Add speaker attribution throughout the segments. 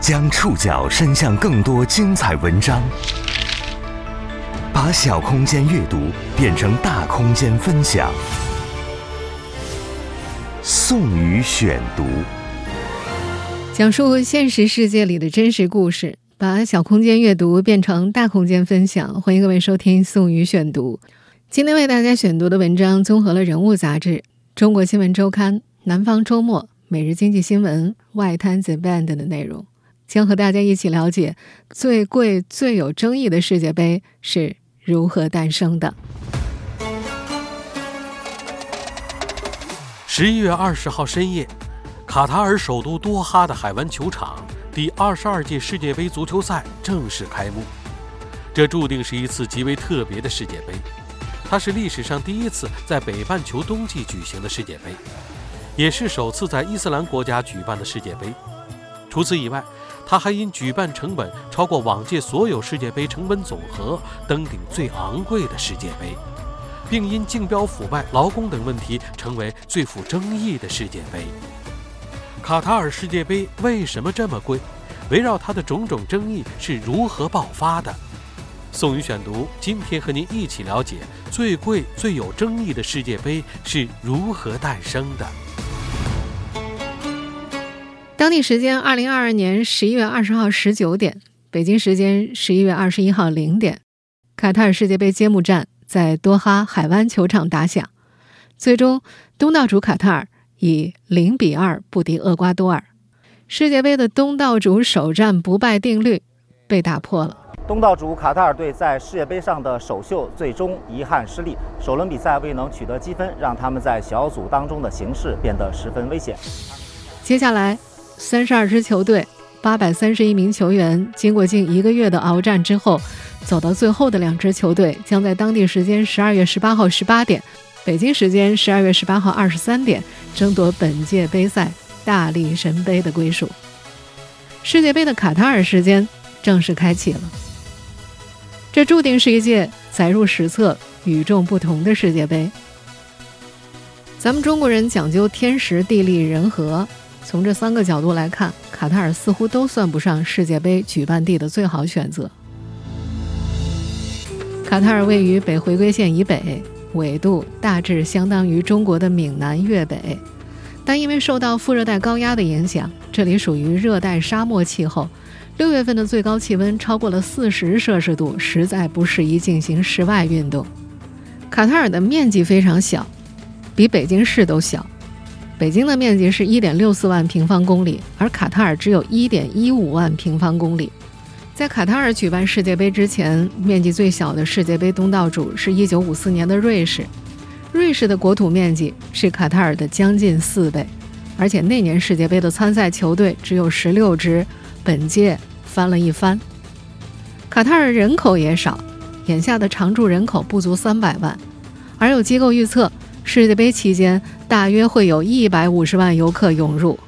Speaker 1: 将触角伸向更多精彩文章，把小空间阅读变成大空间分享。宋宇选读，
Speaker 2: 讲述现实世界里的真实故事，把小空间阅读变成大空间分享。欢迎各位收听宋宇选读。今天为大家选读的文章综合了《人物》杂志、《中国新闻周刊》、《南方周末》、《每日经济新闻》、《外滩 The Band》的内容。将和大家一起了解最贵、最有争议的世界杯是如何诞生的。
Speaker 3: 十一月二十号深夜，卡塔尔首都多哈的海湾球场，第二十二届世界杯足球赛正式开幕。这注定是一次极为特别的世界杯，它是历史上第一次在北半球冬季举行的世界杯，也是首次在伊斯兰国家举办的世界杯。除此以外，他还因举办成本超过往届所有世界杯成本总和，登顶最昂贵的世界杯，并因竞标腐败、劳工等问题成为最富争议的世界杯。卡塔尔世界杯为什么这么贵？围绕它的种种争议是如何爆发的？宋宇选读今天和您一起了解最贵、最有争议的世界杯是如何诞生的。
Speaker 2: 当地时间二零二二年十一月二十号十九点，北京时间十一月二十一号零点，卡塔尔世界杯揭幕战在多哈海湾球场打响。最终，东道主卡塔尔以零比二不敌厄瓜多尔，世界杯的东道主首战不败定律被打破了。
Speaker 4: 东道主卡塔尔队在世界杯上的首秀最终遗憾失利，首轮比赛未能取得积分，让他们在小组当中的形势变得十分危险。
Speaker 2: 接下来。三十二支球队，八百三十一名球员，经过近一个月的鏖战之后，走到最后的两支球队将在当地时间十二月十八号十八点，北京时间十二月十八号二十三点，争夺本届杯赛大力神杯的归属。世界杯的卡塔尔时间正式开启了，这注定是一届载入史册、与众不同的世界杯。咱们中国人讲究天时、地利、人和。从这三个角度来看，卡塔尔似乎都算不上世界杯举办地的最好选择。卡塔尔位于北回归线以北，纬度大致相当于中国的闽南粤北，但因为受到副热带高压的影响，这里属于热带沙漠气候。六月份的最高气温超过了四十摄氏度，实在不适宜进行室外运动。卡塔尔的面积非常小，比北京市都小。北京的面积是一点六四万平方公里，而卡塔尔只有一点一五万平方公里。在卡塔尔举办世界杯之前，面积最小的世界杯东道主是一九五四年的瑞士。瑞士的国土面积是卡塔尔的将近四倍，而且那年世界杯的参赛球队只有十六支，本届翻了一番。卡塔尔人口也少，眼下的常住人口不足三百万，而有机构预测。世界杯期间，大约会有一百五十万游客涌入。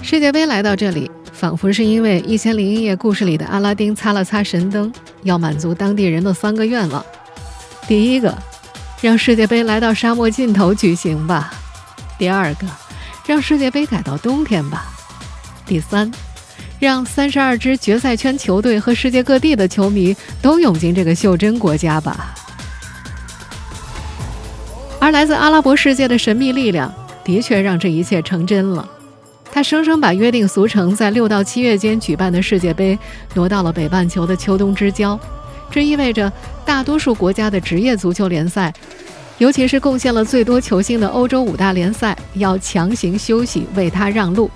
Speaker 2: 世界杯来到这里，仿佛是因为《一千零一夜》故事里的阿拉丁擦了擦神灯，要满足当地人的三个愿望：第一个，让世界杯来到沙漠尽头举行吧；第二个，让世界杯改到冬天吧；第三，让三十二支决赛圈球队和世界各地的球迷都涌进这个袖珍国家吧。而来自阿拉伯世界的神秘力量，的确让这一切成真了。他生生把约定俗成在六到七月间举办的世界杯挪到了北半球的秋冬之交。这意味着大多数国家的职业足球联赛，尤其是贡献了最多球星的欧洲五大联赛，要强行休息，为他让路。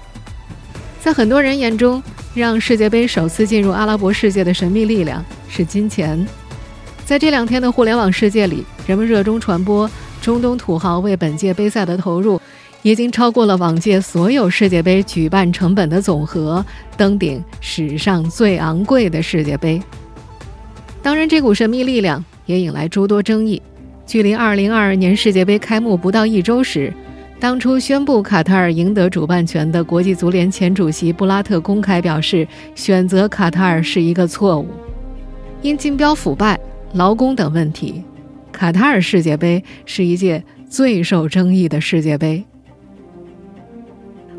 Speaker 2: 在很多人眼中，让世界杯首次进入阿拉伯世界的神秘力量是金钱。在这两天的互联网世界里，人们热衷传播。中东土豪为本届杯赛的投入，已经超过了往届所有世界杯举办成本的总和，登顶史上最昂贵的世界杯。当然，这股神秘力量也引来诸多争议。距离2022年世界杯开幕不到一周时，当初宣布卡塔尔赢得主办权的国际足联前主席布拉特公开表示，选择卡塔尔是一个错误，因竞标腐败、劳工等问题。卡塔尔世界杯是一届最受争议的世界杯。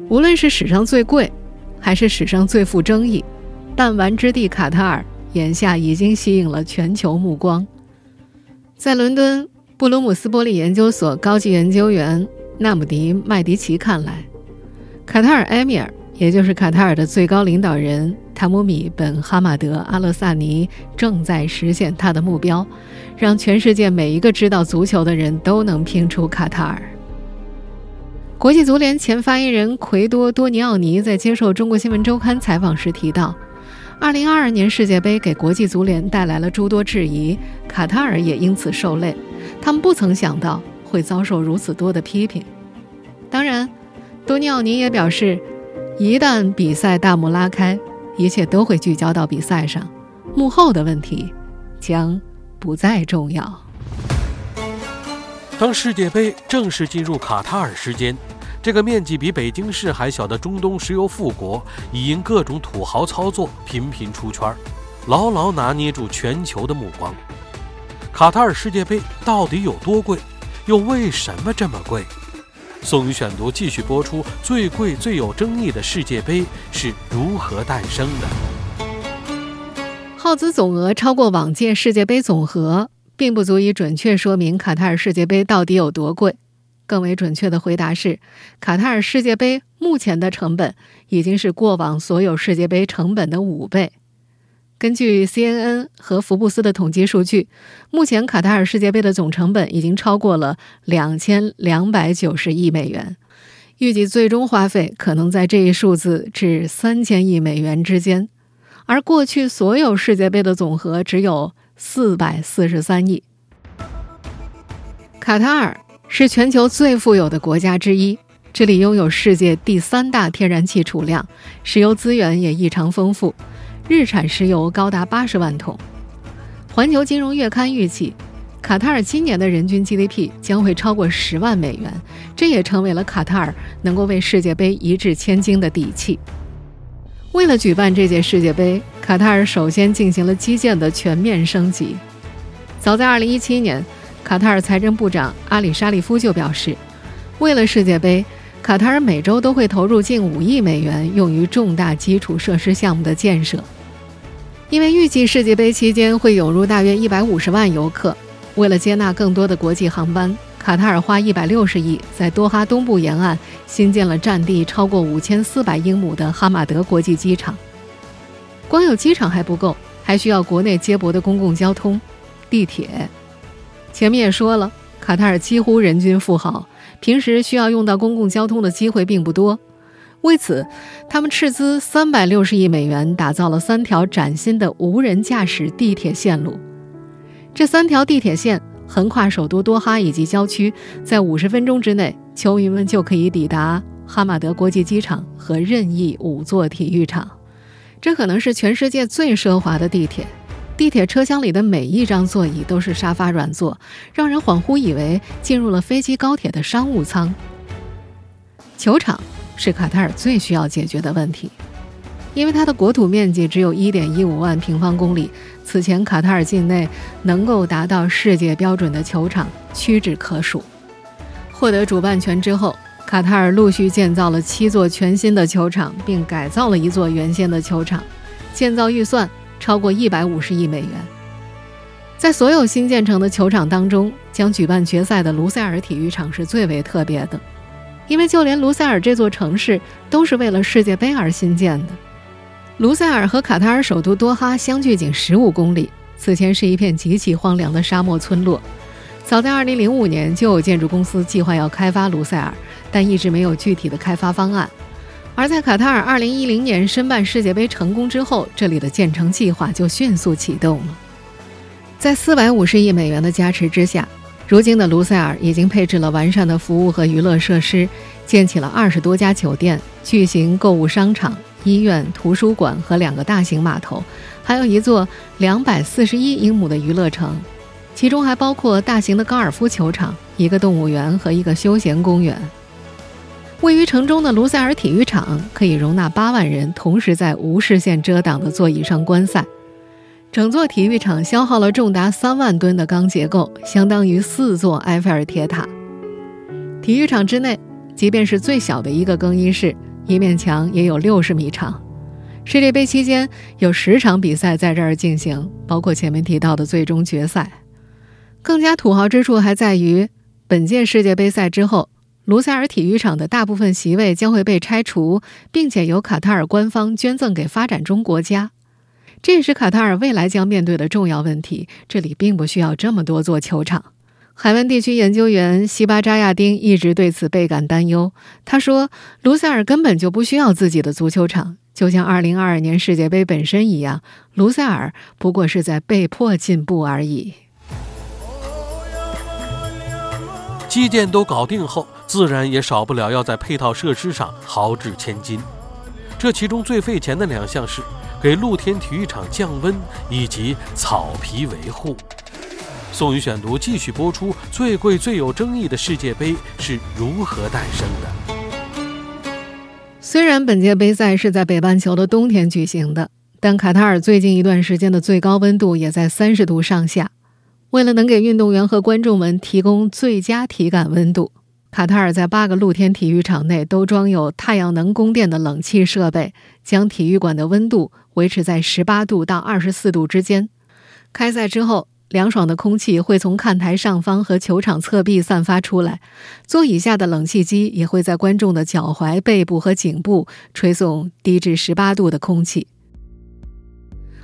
Speaker 2: 无论是史上最贵，还是史上最富争议，弹丸之地卡塔尔眼下已经吸引了全球目光。在伦敦布鲁姆斯玻璃研究所高级研究员纳姆迪麦迪奇看来，卡塔尔埃米尔，也就是卡塔尔的最高领导人塔姆米本哈马德阿勒萨尼，正在实现他的目标，让全世界每一个知道足球的人都能拼出卡塔尔。国际足联前发言人奎多多尼奥尼在接受中国新闻周刊采访时提到。二零二二年世界杯给国际足联带来了诸多质疑，卡塔尔也因此受累。他们不曾想到会遭受如此多的批评。当然，多尼奥尼也表示，一旦比赛大幕拉开，一切都会聚焦到比赛上，幕后的问题将不再重要。
Speaker 3: 当世界杯正式进入卡塔尔时间。这个面积比北京市还小的中东石油富国，已因各种土豪操作频频出圈，牢牢拿捏住全球的目光。卡塔尔世界杯到底有多贵？又为什么这么贵？宋宇选读继续播出。最贵、最有争议的世界杯是如何诞生的？
Speaker 2: 耗资总额超过往届世界杯总和，并不足以准确说明卡塔尔世界杯到底有多贵。更为准确的回答是，卡塔尔世界杯目前的成本已经是过往所有世界杯成本的五倍。根据 CNN 和福布斯的统计数据，目前卡塔尔世界杯的总成本已经超过了两千两百九十亿美元，预计最终花费可能在这一数字至三千亿美元之间。而过去所有世界杯的总和只有四百四十三亿。卡塔尔。是全球最富有的国家之一，这里拥有世界第三大天然气储量，石油资源也异常丰富，日产石油高达八十万桶。环球金融月刊预计，卡塔尔今年的人均 GDP 将会超过十万美元，这也成为了卡塔尔能够为世界杯一掷千金的底气。为了举办这届世界杯，卡塔尔首先进行了基建的全面升级。早在2017年。卡塔尔财政部长阿里沙利夫就表示，为了世界杯，卡塔尔每周都会投入近五亿美元用于重大基础设施项目的建设。因为预计世界杯期间会涌入大约一百五十万游客，为了接纳更多的国际航班，卡塔尔花一百六十亿在多哈东部沿岸新建了占地超过五千四百英亩的哈马德国际机场。光有机场还不够，还需要国内接驳的公共交通，地铁。前面也说了，卡塔尔几乎人均富豪，平时需要用到公共交通的机会并不多。为此，他们斥资三百六十亿美元打造了三条崭新的无人驾驶地铁线路。这三条地铁线横跨首都多哈以及郊区，在五十分钟之内，球迷们就可以抵达哈马德国际机场和任意五座体育场。这可能是全世界最奢华的地铁。地铁车厢里的每一张座椅都是沙发软座，让人恍惚以为进入了飞机高铁的商务舱。球场是卡塔尔最需要解决的问题，因为它的国土面积只有一点一五万平方公里。此前，卡塔尔境内能够达到世界标准的球场屈指可数。获得主办权之后，卡塔尔陆续建造了七座全新的球场，并改造了一座原先的球场，建造预算。超过一百五十亿美元，在所有新建成的球场当中，将举办决赛的卢塞尔体育场是最为特别的，因为就连卢塞尔这座城市都是为了世界杯而新建的。卢塞尔和卡塔尔首都多哈相距仅十五公里，此前是一片极其荒凉的沙漠村落。早在二零零五年，就有建筑公司计划要开发卢塞尔，但一直没有具体的开发方案。而在卡塔尔2010年申办世界杯成功之后，这里的建成计划就迅速启动了。在450亿美元的加持之下，如今的卢塞尔已经配置了完善的服务和娱乐设施，建起了二十多家酒店、巨型购物商场、医院、图书馆和两个大型码头，还有一座241英亩的娱乐城，其中还包括大型的高尔夫球场、一个动物园和一个休闲公园。位于城中的卢塞尔体育场可以容纳八万人同时在无视线遮挡的座椅上观赛。整座体育场消耗了重达三万吨的钢结构，相当于四座埃菲尔铁塔。体育场之内，即便是最小的一个更衣室，一面墙也有六十米长。世界杯期间有十场比赛在这儿进行，包括前面提到的最终决赛。更加土豪之处还在于，本届世界杯赛之后，卢塞尔体育场的大部分席位将会被拆除，并且由卡塔尔官方捐赠给发展中国家。这也是卡塔尔未来将面对的重要问题。这里并不需要这么多座球场。海湾地区研究员西巴扎亚丁一直对此倍感担忧。他说：“卢塞尔根本就不需要自己的足球场。”就像二零二二年世界杯本身一样，卢塞尔不过是在被迫进步而已。
Speaker 3: 基建都搞定后，自然也少不了要在配套设施上豪掷千金。这其中最费钱的两项是给露天体育场降温以及草皮维护。宋宇选读继续播出：最贵、最有争议的世界杯是如何诞生的？
Speaker 2: 虽然本届杯赛是在北半球的冬天举行的，但卡塔尔最近一段时间的最高温度也在三十度上下。为了能给运动员和观众们提供最佳体感温度，卡塔尔在八个露天体育场内都装有太阳能供电的冷气设备，将体育馆的温度维持在十八度到二十四度之间。开赛之后。凉爽的空气会从看台上方和球场侧壁散发出来，座椅下的冷气机也会在观众的脚踝、背部和颈部吹送低至十八度的空气。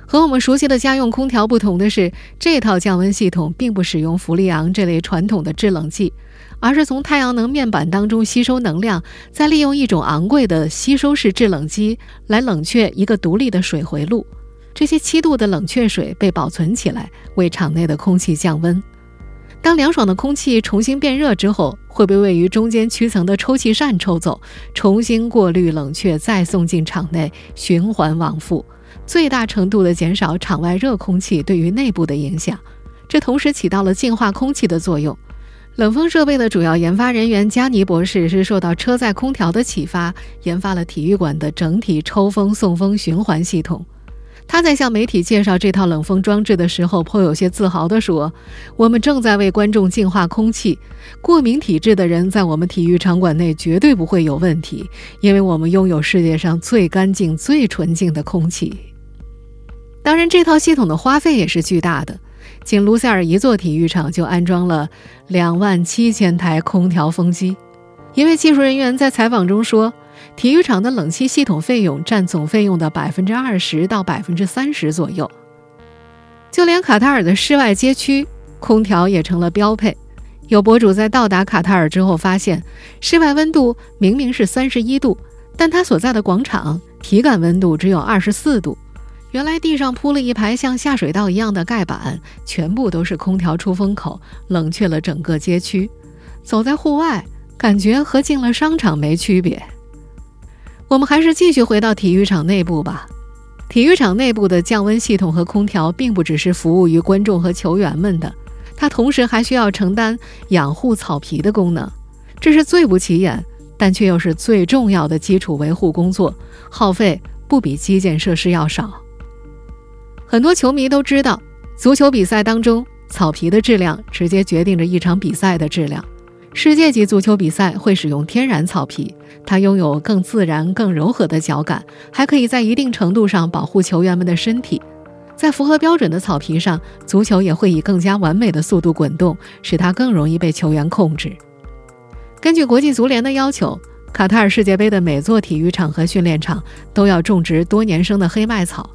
Speaker 2: 和我们熟悉的家用空调不同的是，这套降温系统并不使用氟利昂这类传统的制冷剂，而是从太阳能面板当中吸收能量，再利用一种昂贵的吸收式制冷机来冷却一个独立的水回路。这些七度的冷却水被保存起来，为场内的空气降温。当凉爽的空气重新变热之后，会被位于中间区层的抽气扇抽走，重新过滤冷却，再送进场内，循环往复，最大程度地减少场外热空气对于内部的影响。这同时起到了净化空气的作用。冷风设备的主要研发人员加尼博士是受到车载空调的启发，研发了体育馆的整体抽风送风循环系统。他在向媒体介绍这套冷风装置的时候，颇有些自豪地说：“我们正在为观众净化空气，过敏体质的人在我们体育场馆内绝对不会有问题，因为我们拥有世界上最干净、最纯净的空气。”当然，这套系统的花费也是巨大的，仅卢塞尔一座体育场就安装了两万七千台空调风机。一位技术人员在采访中说。体育场的冷气系统费用占总费用的百分之二十到百分之三十左右。就连卡塔尔的室外街区，空调也成了标配。有博主在到达卡塔尔之后发现，室外温度明明是三十一度，但他所在的广场体感温度只有二十四度。原来地上铺了一排像下水道一样的盖板，全部都是空调出风口，冷却了整个街区。走在户外，感觉和进了商场没区别。我们还是继续回到体育场内部吧。体育场内部的降温系统和空调，并不只是服务于观众和球员们的，它同时还需要承担养护草皮的功能。这是最不起眼，但却又是最重要的基础维护工作，耗费不比基建设施要少。很多球迷都知道，足球比赛当中，草皮的质量直接决定着一场比赛的质量。世界级足球比赛会使用天然草皮，它拥有更自然、更柔和的脚感，还可以在一定程度上保护球员们的身体。在符合标准的草皮上，足球也会以更加完美的速度滚动，使它更容易被球员控制。根据国际足联的要求，卡塔尔世界杯的每座体育场和训练场都要种植多年生的黑麦草，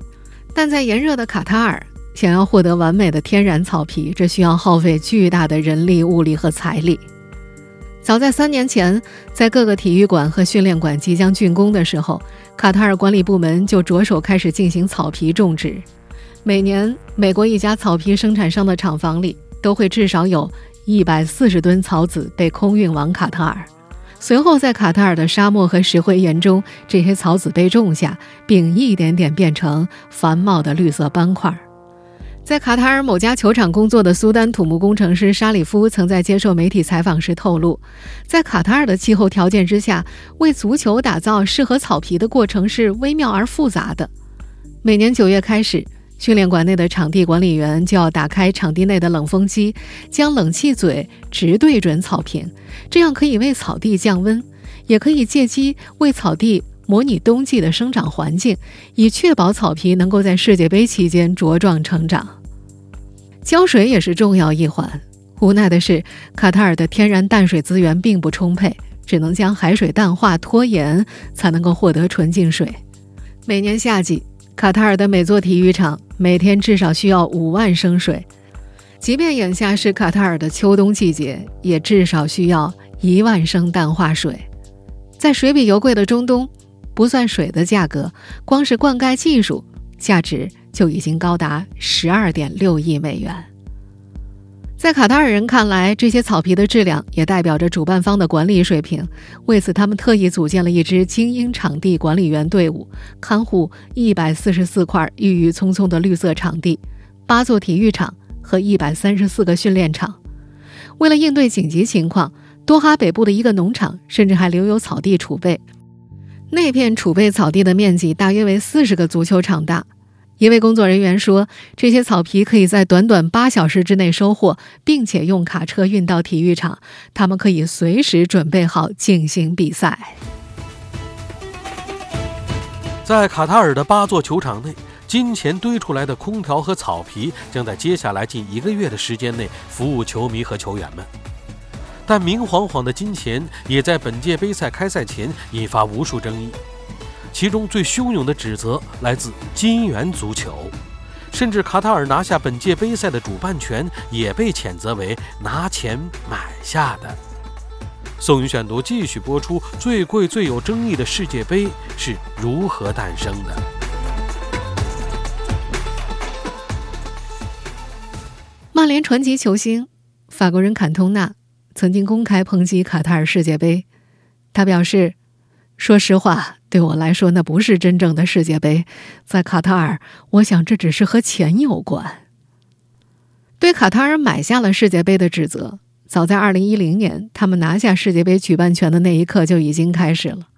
Speaker 2: 但在炎热的卡塔尔，想要获得完美的天然草皮，这需要耗费巨大的人力、物力和财力。早在三年前，在各个体育馆和训练馆即将竣工的时候，卡塔尔管理部门就着手开始进行草皮种植。每年，美国一家草皮生产商的厂房里都会至少有一百四十吨草籽被空运往卡塔尔，随后在卡塔尔的沙漠和石灰岩中，这些草籽被种下，并一点点变成繁茂的绿色斑块。在卡塔尔某家球场工作的苏丹土木工程师沙里夫曾在接受媒体采访时透露，在卡塔尔的气候条件之下，为足球打造适合草皮的过程是微妙而复杂的。每年九月开始，训练馆内的场地管理员就要打开场地内的冷风机，将冷气嘴直对准草坪，这样可以为草地降温，也可以借机为草地模拟冬季的生长环境，以确保草皮能够在世界杯期间茁壮成长。浇水也是重要一环。无奈的是，卡塔尔的天然淡水资源并不充沛，只能将海水淡化拖盐，才能够获得纯净水。每年夏季，卡塔尔的每座体育场每天至少需要五万升水。即便眼下是卡塔尔的秋冬季节，也至少需要一万升淡化水。在水比油贵的中东，不算水的价格，光是灌溉技术价值就已经高达十二点六亿美元。在卡塔尔人看来，这些草皮的质量也代表着主办方的管理水平。为此，他们特意组建了一支精英场地管理员队伍，看护一百四十四块郁郁葱葱的绿色场地、八座体育场和一百三十四个训练场。为了应对紧急情况，多哈北部的一个农场甚至还留有草地储备。那片储备草地的面积大约为四十个足球场大。一位工作人员说：“这些草皮可以在短短八小时之内收获，并且用卡车运到体育场。他们可以随时准备好进行比赛。”
Speaker 3: 在卡塔尔的八座球场内，金钱堆出来的空调和草皮将在接下来近一个月的时间内服务球迷和球员们。但明晃晃的金钱也在本届杯赛开赛前引发无数争议。其中最汹涌的指责来自金元足球，甚至卡塔尔拿下本届杯赛的主办权也被谴责为拿钱买下的。宋宇选读继续播出：最贵、最有争议的世界杯是如何诞生的？
Speaker 2: 曼联传奇球星法国人坎通纳曾经公开抨击卡塔尔世界杯，他表示。说实话，对我来说，那不是真正的世界杯。在卡塔尔，我想这只是和钱有关。对卡塔尔买下了世界杯的指责，早在2010年他们拿下世界杯举办权的那一刻就已经开始了。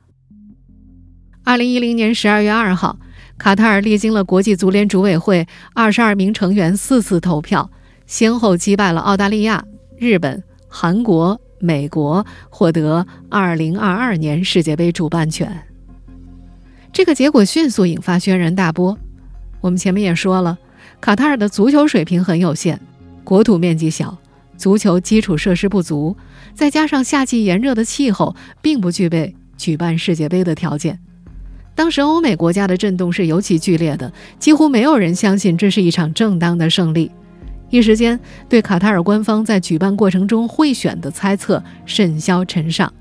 Speaker 2: 2010年12月2号，卡塔尔历经了国际足联主委会22名成员四次投票，先后击败了澳大利亚、日本、韩国。美国获得2022年世界杯主办权，这个结果迅速引发轩然大波。我们前面也说了，卡塔尔的足球水平很有限，国土面积小，足球基础设施不足，再加上夏季炎热的气候，并不具备举办世界杯的条件。当时欧美国家的震动是尤其剧烈的，几乎没有人相信这是一场正当的胜利。一时间，对卡塔尔官方在举办过程中贿选的猜测甚嚣尘上。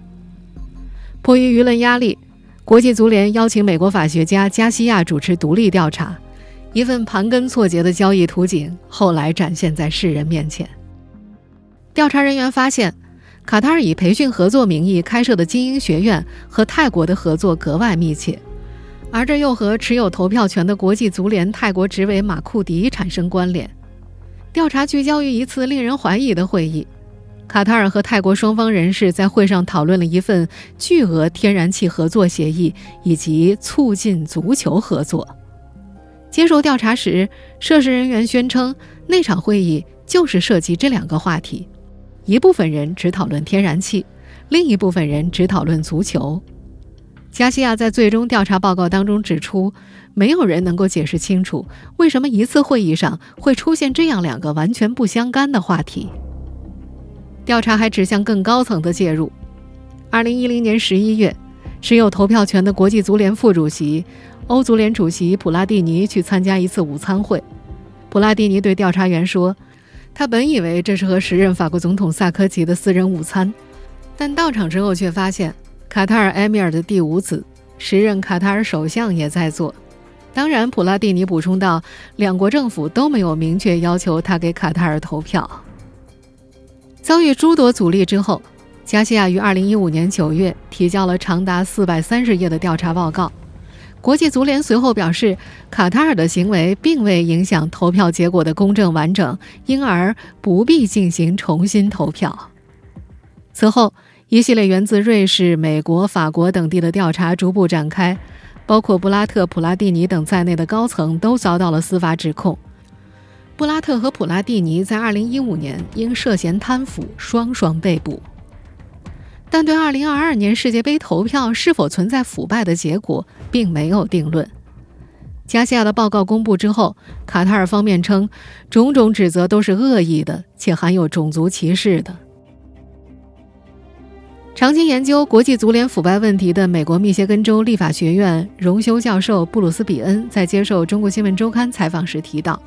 Speaker 2: 迫于舆论压力，国际足联邀请美国法学家加西亚主持独立调查。一份盘根错节的交易图景后来展现在世人面前。调查人员发现，卡塔尔以培训合作名义开设的精英学院和泰国的合作格外密切，而这又和持有投票权的国际足联泰国执委马库迪产生关联。调查聚焦于一次令人怀疑的会议，卡塔尔和泰国双方人士在会上讨论了一份巨额天然气合作协议以及促进足球合作。接受调查时，涉事人员宣称那场会议就是涉及这两个话题，一部分人只讨论天然气，另一部分人只讨论足球。加西亚在最终调查报告当中指出。没有人能够解释清楚，为什么一次会议上会出现这样两个完全不相干的话题。调查还指向更高层的介入。二零一零年十一月，持有投票权的国际足联副主席、欧足联主席普拉蒂尼去参加一次午餐会。普拉蒂尼对调查员说：“他本以为这是和时任法国总统萨科齐的私人午餐，但到场之后却发现卡塔尔埃米尔的第五子、时任卡塔尔首相也在座。”当然，普拉蒂尼补充道，两国政府都没有明确要求他给卡塔尔投票。遭遇诸多阻力之后，加西亚于2015年9月提交了长达430页的调查报告。国际足联随后表示，卡塔尔的行为并未影响投票结果的公正完整，因而不必进行重新投票。此后，一系列源自瑞士、美国、法国等地的调查逐步展开。包括布拉特、普拉蒂尼等在内的高层都遭到了司法指控。布拉特和普拉蒂尼在2015年因涉嫌贪腐双双被捕。但对2022年世界杯投票是否存在腐败的结果并没有定论。加西亚的报告公布之后，卡塔尔方面称，种种指责都是恶意的，且含有种族歧视的。长期研究国际足联腐败问题的美国密歇根州立法学院荣休教授布鲁斯·比恩在接受《中国新闻周刊》采访时提到，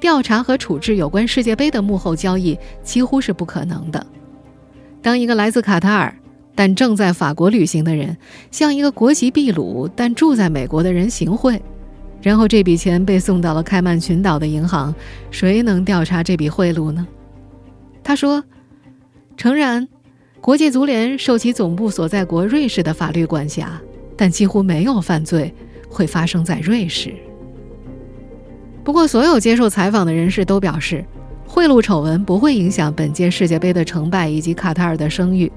Speaker 2: 调查和处置有关世界杯的幕后交易几乎是不可能的。当一个来自卡塔尔但正在法国旅行的人向一个国籍秘鲁但住在美国的人行贿，然后这笔钱被送到了开曼群岛的银行，谁能调查这笔贿赂呢？他说：“诚然。”国际足联受其总部所在国瑞士的法律管辖，但几乎没有犯罪会发生在瑞士。不过，所有接受采访的人士都表示，贿赂丑闻不会影响本届世界杯的成败以及卡塔尔的声誉。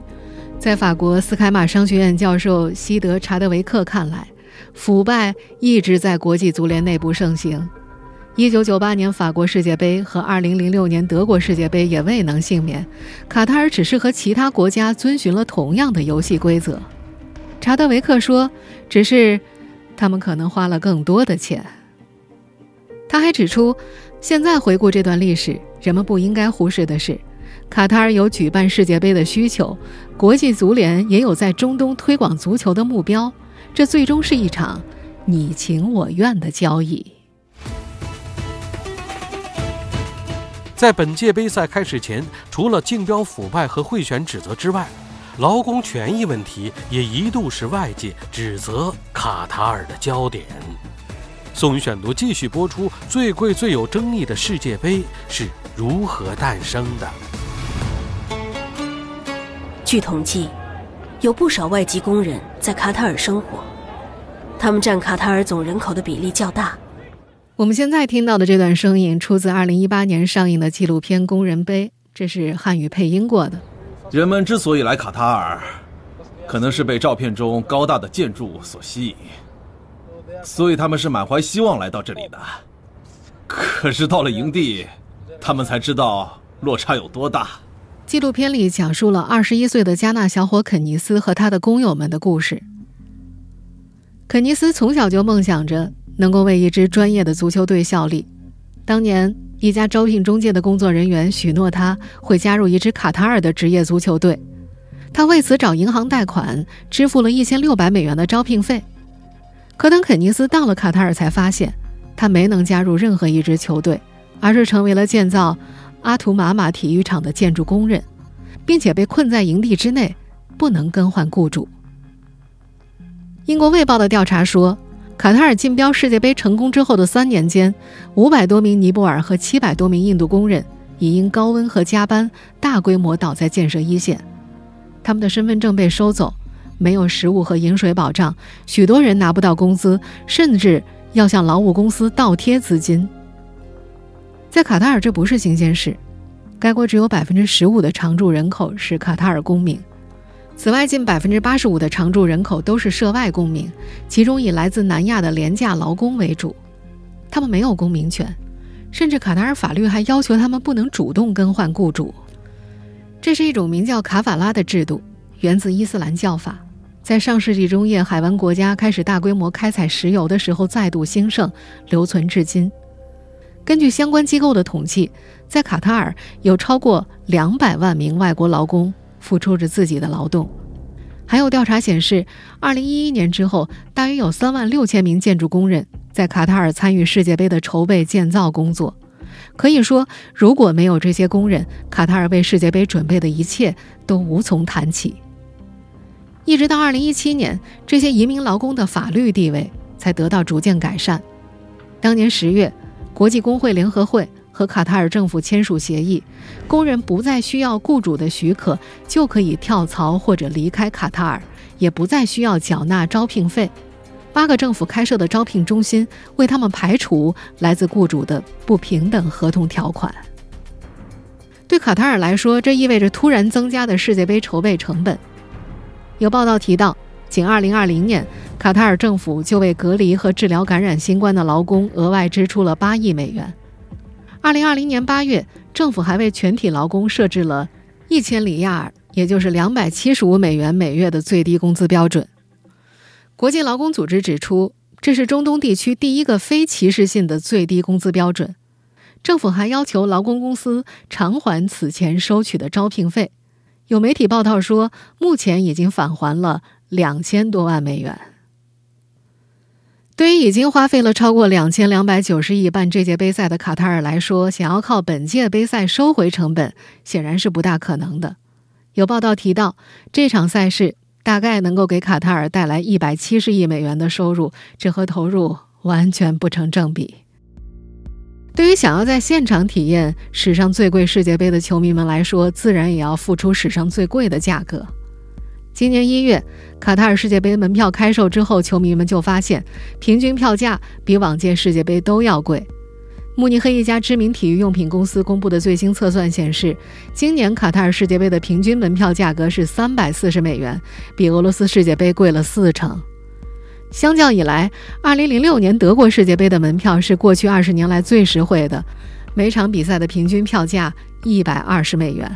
Speaker 2: 在法国斯凯马商学院教授西德查德维克看来，腐败一直在国际足联内部盛行。一九九八年法国世界杯和二零零六年德国世界杯也未能幸免，卡塔尔只是和其他国家遵循了同样的游戏规则。查德维克说：“只是他们可能花了更多的钱。”他还指出，现在回顾这段历史，人们不应该忽视的是，卡塔尔有举办世界杯的需求，国际足联也有在中东推广足球的目标，这最终是一场你情我愿的交易。
Speaker 3: 在本届杯赛开始前，除了竞标腐败和贿选指责之外，劳工权益问题也一度是外界指责卡塔尔的焦点。宋宇选读继续播出：最贵、最有争议的世界杯是如何诞生的？
Speaker 5: 据统计，有不少外籍工人在卡塔尔生活，他们占卡塔尔总人口的比例较大。
Speaker 2: 我们现在听到的这段声音出自2018年上映的纪录片《工人杯》，这是汉语配音过的。
Speaker 6: 人们之所以来卡塔尔，可能是被照片中高大的建筑所吸引，所以他们是满怀希望来到这里的。可是到了营地，他们才知道落差有多大。
Speaker 2: 纪录片里讲述了21岁的加纳小伙肯尼斯和他的工友们的故事。肯尼斯从小就梦想着。能够为一支专业的足球队效力。当年，一家招聘中介的工作人员许诺他会加入一支卡塔尔的职业足球队，他为此找银行贷款，支付了一千六百美元的招聘费。可等肯尼斯到了卡塔尔，才发现他没能加入任何一支球队，而是成为了建造阿图玛马体育场的建筑工人，并且被困在营地之内，不能更换雇主。英国《卫报》的调查说。卡塔尔竞标世界杯成功之后的三年间，五百多名尼泊尔和七百多名印度工人已因高温和加班大规模倒在建设一线。他们的身份证被收走，没有食物和饮水保障，许多人拿不到工资，甚至要向劳务公司倒贴资金。在卡塔尔，这不是新鲜事。该国只有百分之十五的常住人口是卡塔尔公民。此外，近百分之八十五的常住人口都是涉外公民，其中以来自南亚的廉价劳工为主。他们没有公民权，甚至卡塔尔法律还要求他们不能主动更换雇主。这是一种名叫卡法拉的制度，源自伊斯兰教法，在上世纪中叶海湾国家开始大规模开采石油的时候再度兴盛，留存至今。根据相关机构的统计，在卡塔尔有超过两百万名外国劳工。付出着自己的劳动，还有调查显示，二零一一年之后，大约有三万六千名建筑工人在卡塔尔参与世界杯的筹备建造工作。可以说，如果没有这些工人，卡塔尔为世界杯准备的一切都无从谈起。一直到二零一七年，这些移民劳工的法律地位才得到逐渐改善。当年十月，国际工会联合会。和卡塔尔政府签署协议，工人不再需要雇主的许可就可以跳槽或者离开卡塔尔，也不再需要缴纳招聘费。八个政府开设的招聘中心为他们排除来自雇主的不平等合同条款。对卡塔尔来说，这意味着突然增加的世界杯筹备成本。有报道提到，仅2020年，卡塔尔政府就为隔离和治疗感染新冠的劳工额外支出了8亿美元。二零二零年八月，政府还为全体劳工设置了一千里亚尔也就是两百七十五美元每月的最低工资标准。国际劳工组织指出，这是中东地区第一个非歧视性的最低工资标准。政府还要求劳工公司偿还此前收取的招聘费。有媒体报道说，目前已经返还了两千多万美元。对于已经花费了超过两千两百九十亿办这届杯赛的卡塔尔来说，想要靠本届杯赛收回成本，显然是不大可能的。有报道提到，这场赛事大概能够给卡塔尔带来一百七十亿美元的收入，这和投入完全不成正比。对于想要在现场体验史上最贵世界杯的球迷们来说，自然也要付出史上最贵的价格。今年一月，卡塔尔世界杯门票开售之后，球迷们就发现平均票价比往届世界杯都要贵。慕尼黑一家知名体育用品公司公布的最新测算显示，今年卡塔尔世界杯的平均门票价格是三百四十美元，比俄罗斯世界杯贵了四成。相较以来，2006年德国世界杯的门票是过去二十年来最实惠的，每场比赛的平均票价一百二十美元。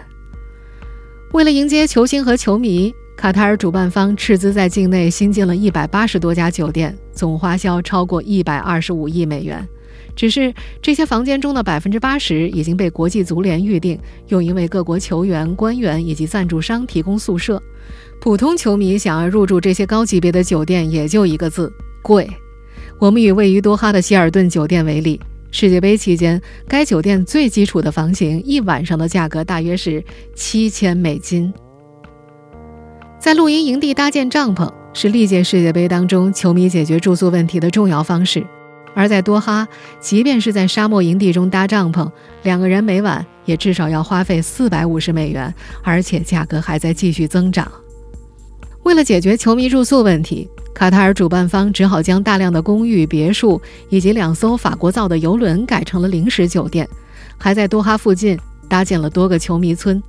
Speaker 2: 为了迎接球星和球迷，卡塔尔主办方斥资在境内新建了一百八十多家酒店，总花销超过一百二十五亿美元。只是这些房间中的百分之八十已经被国际足联预定，用于为各国球员、官员以及赞助商提供宿舍。普通球迷想要入住这些高级别的酒店，也就一个字：贵。我们以位于多哈的希尔顿酒店为例，世界杯期间，该酒店最基础的房型一晚上的价格大约是七千美金。在露营营地搭建帐篷是历届世界杯当中球迷解决住宿问题的重要方式，而在多哈，即便是在沙漠营地中搭帐篷，两个人每晚也至少要花费四百五十美元，而且价格还在继续增长。为了解决球迷住宿问题，卡塔尔主办方只好将大量的公寓、别墅以及两艘法国造的游轮改成了临时酒店，还在多哈附近搭建了多个球迷村。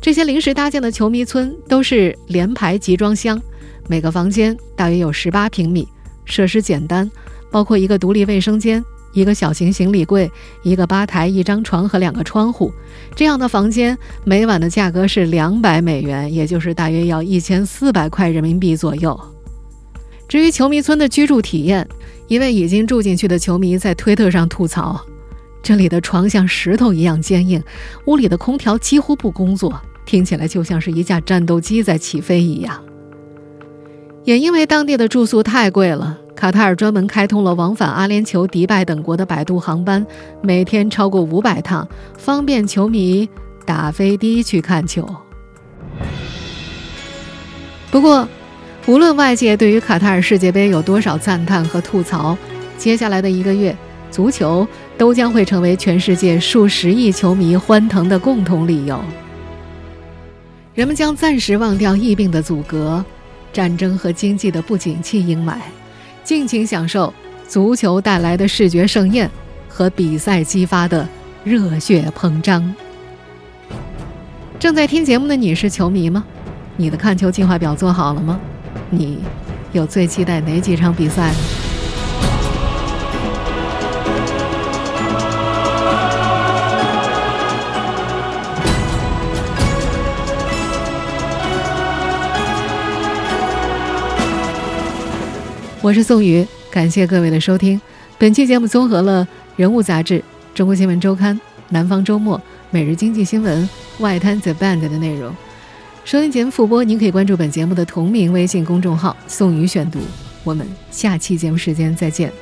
Speaker 2: 这些临时搭建的球迷村都是连排集装箱，每个房间大约有十八平米，设施简单，包括一个独立卫生间。一个小型行李柜，一个吧台，一张床和两个窗户，这样的房间每晚的价格是两百美元，也就是大约要一千四百块人民币左右。至于球迷村的居住体验，一位已经住进去的球迷在推特上吐槽：“这里的床像石头一样坚硬，屋里的空调几乎不工作，听起来就像是一架战斗机在起飞一样。”也因为当地的住宿太贵了。卡塔尔专门开通了往返阿联酋、迪拜等国的摆渡航班，每天超过五百趟，方便球迷打飞的去看球。不过，无论外界对于卡塔尔世界杯有多少赞叹和吐槽，接下来的一个月，足球都将会成为全世界数十亿球迷欢腾的共同理由。人们将暂时忘掉疫病的阻隔、战争和经济的不景气阴霾。尽情享受足球带来的视觉盛宴和比赛激发的热血膨胀。正在听节目的你是球迷吗？你的看球计划表做好了吗？你有最期待哪几场比赛？我是宋宇，感谢各位的收听。本期节目综合了《人物》杂志、《中国新闻周刊》、《南方周末》、《每日经济新闻》、《外滩 The Band》的内容。收听节目复播，您可以关注本节目的同名微信公众号“宋宇选读”。我们下期节目时间再见。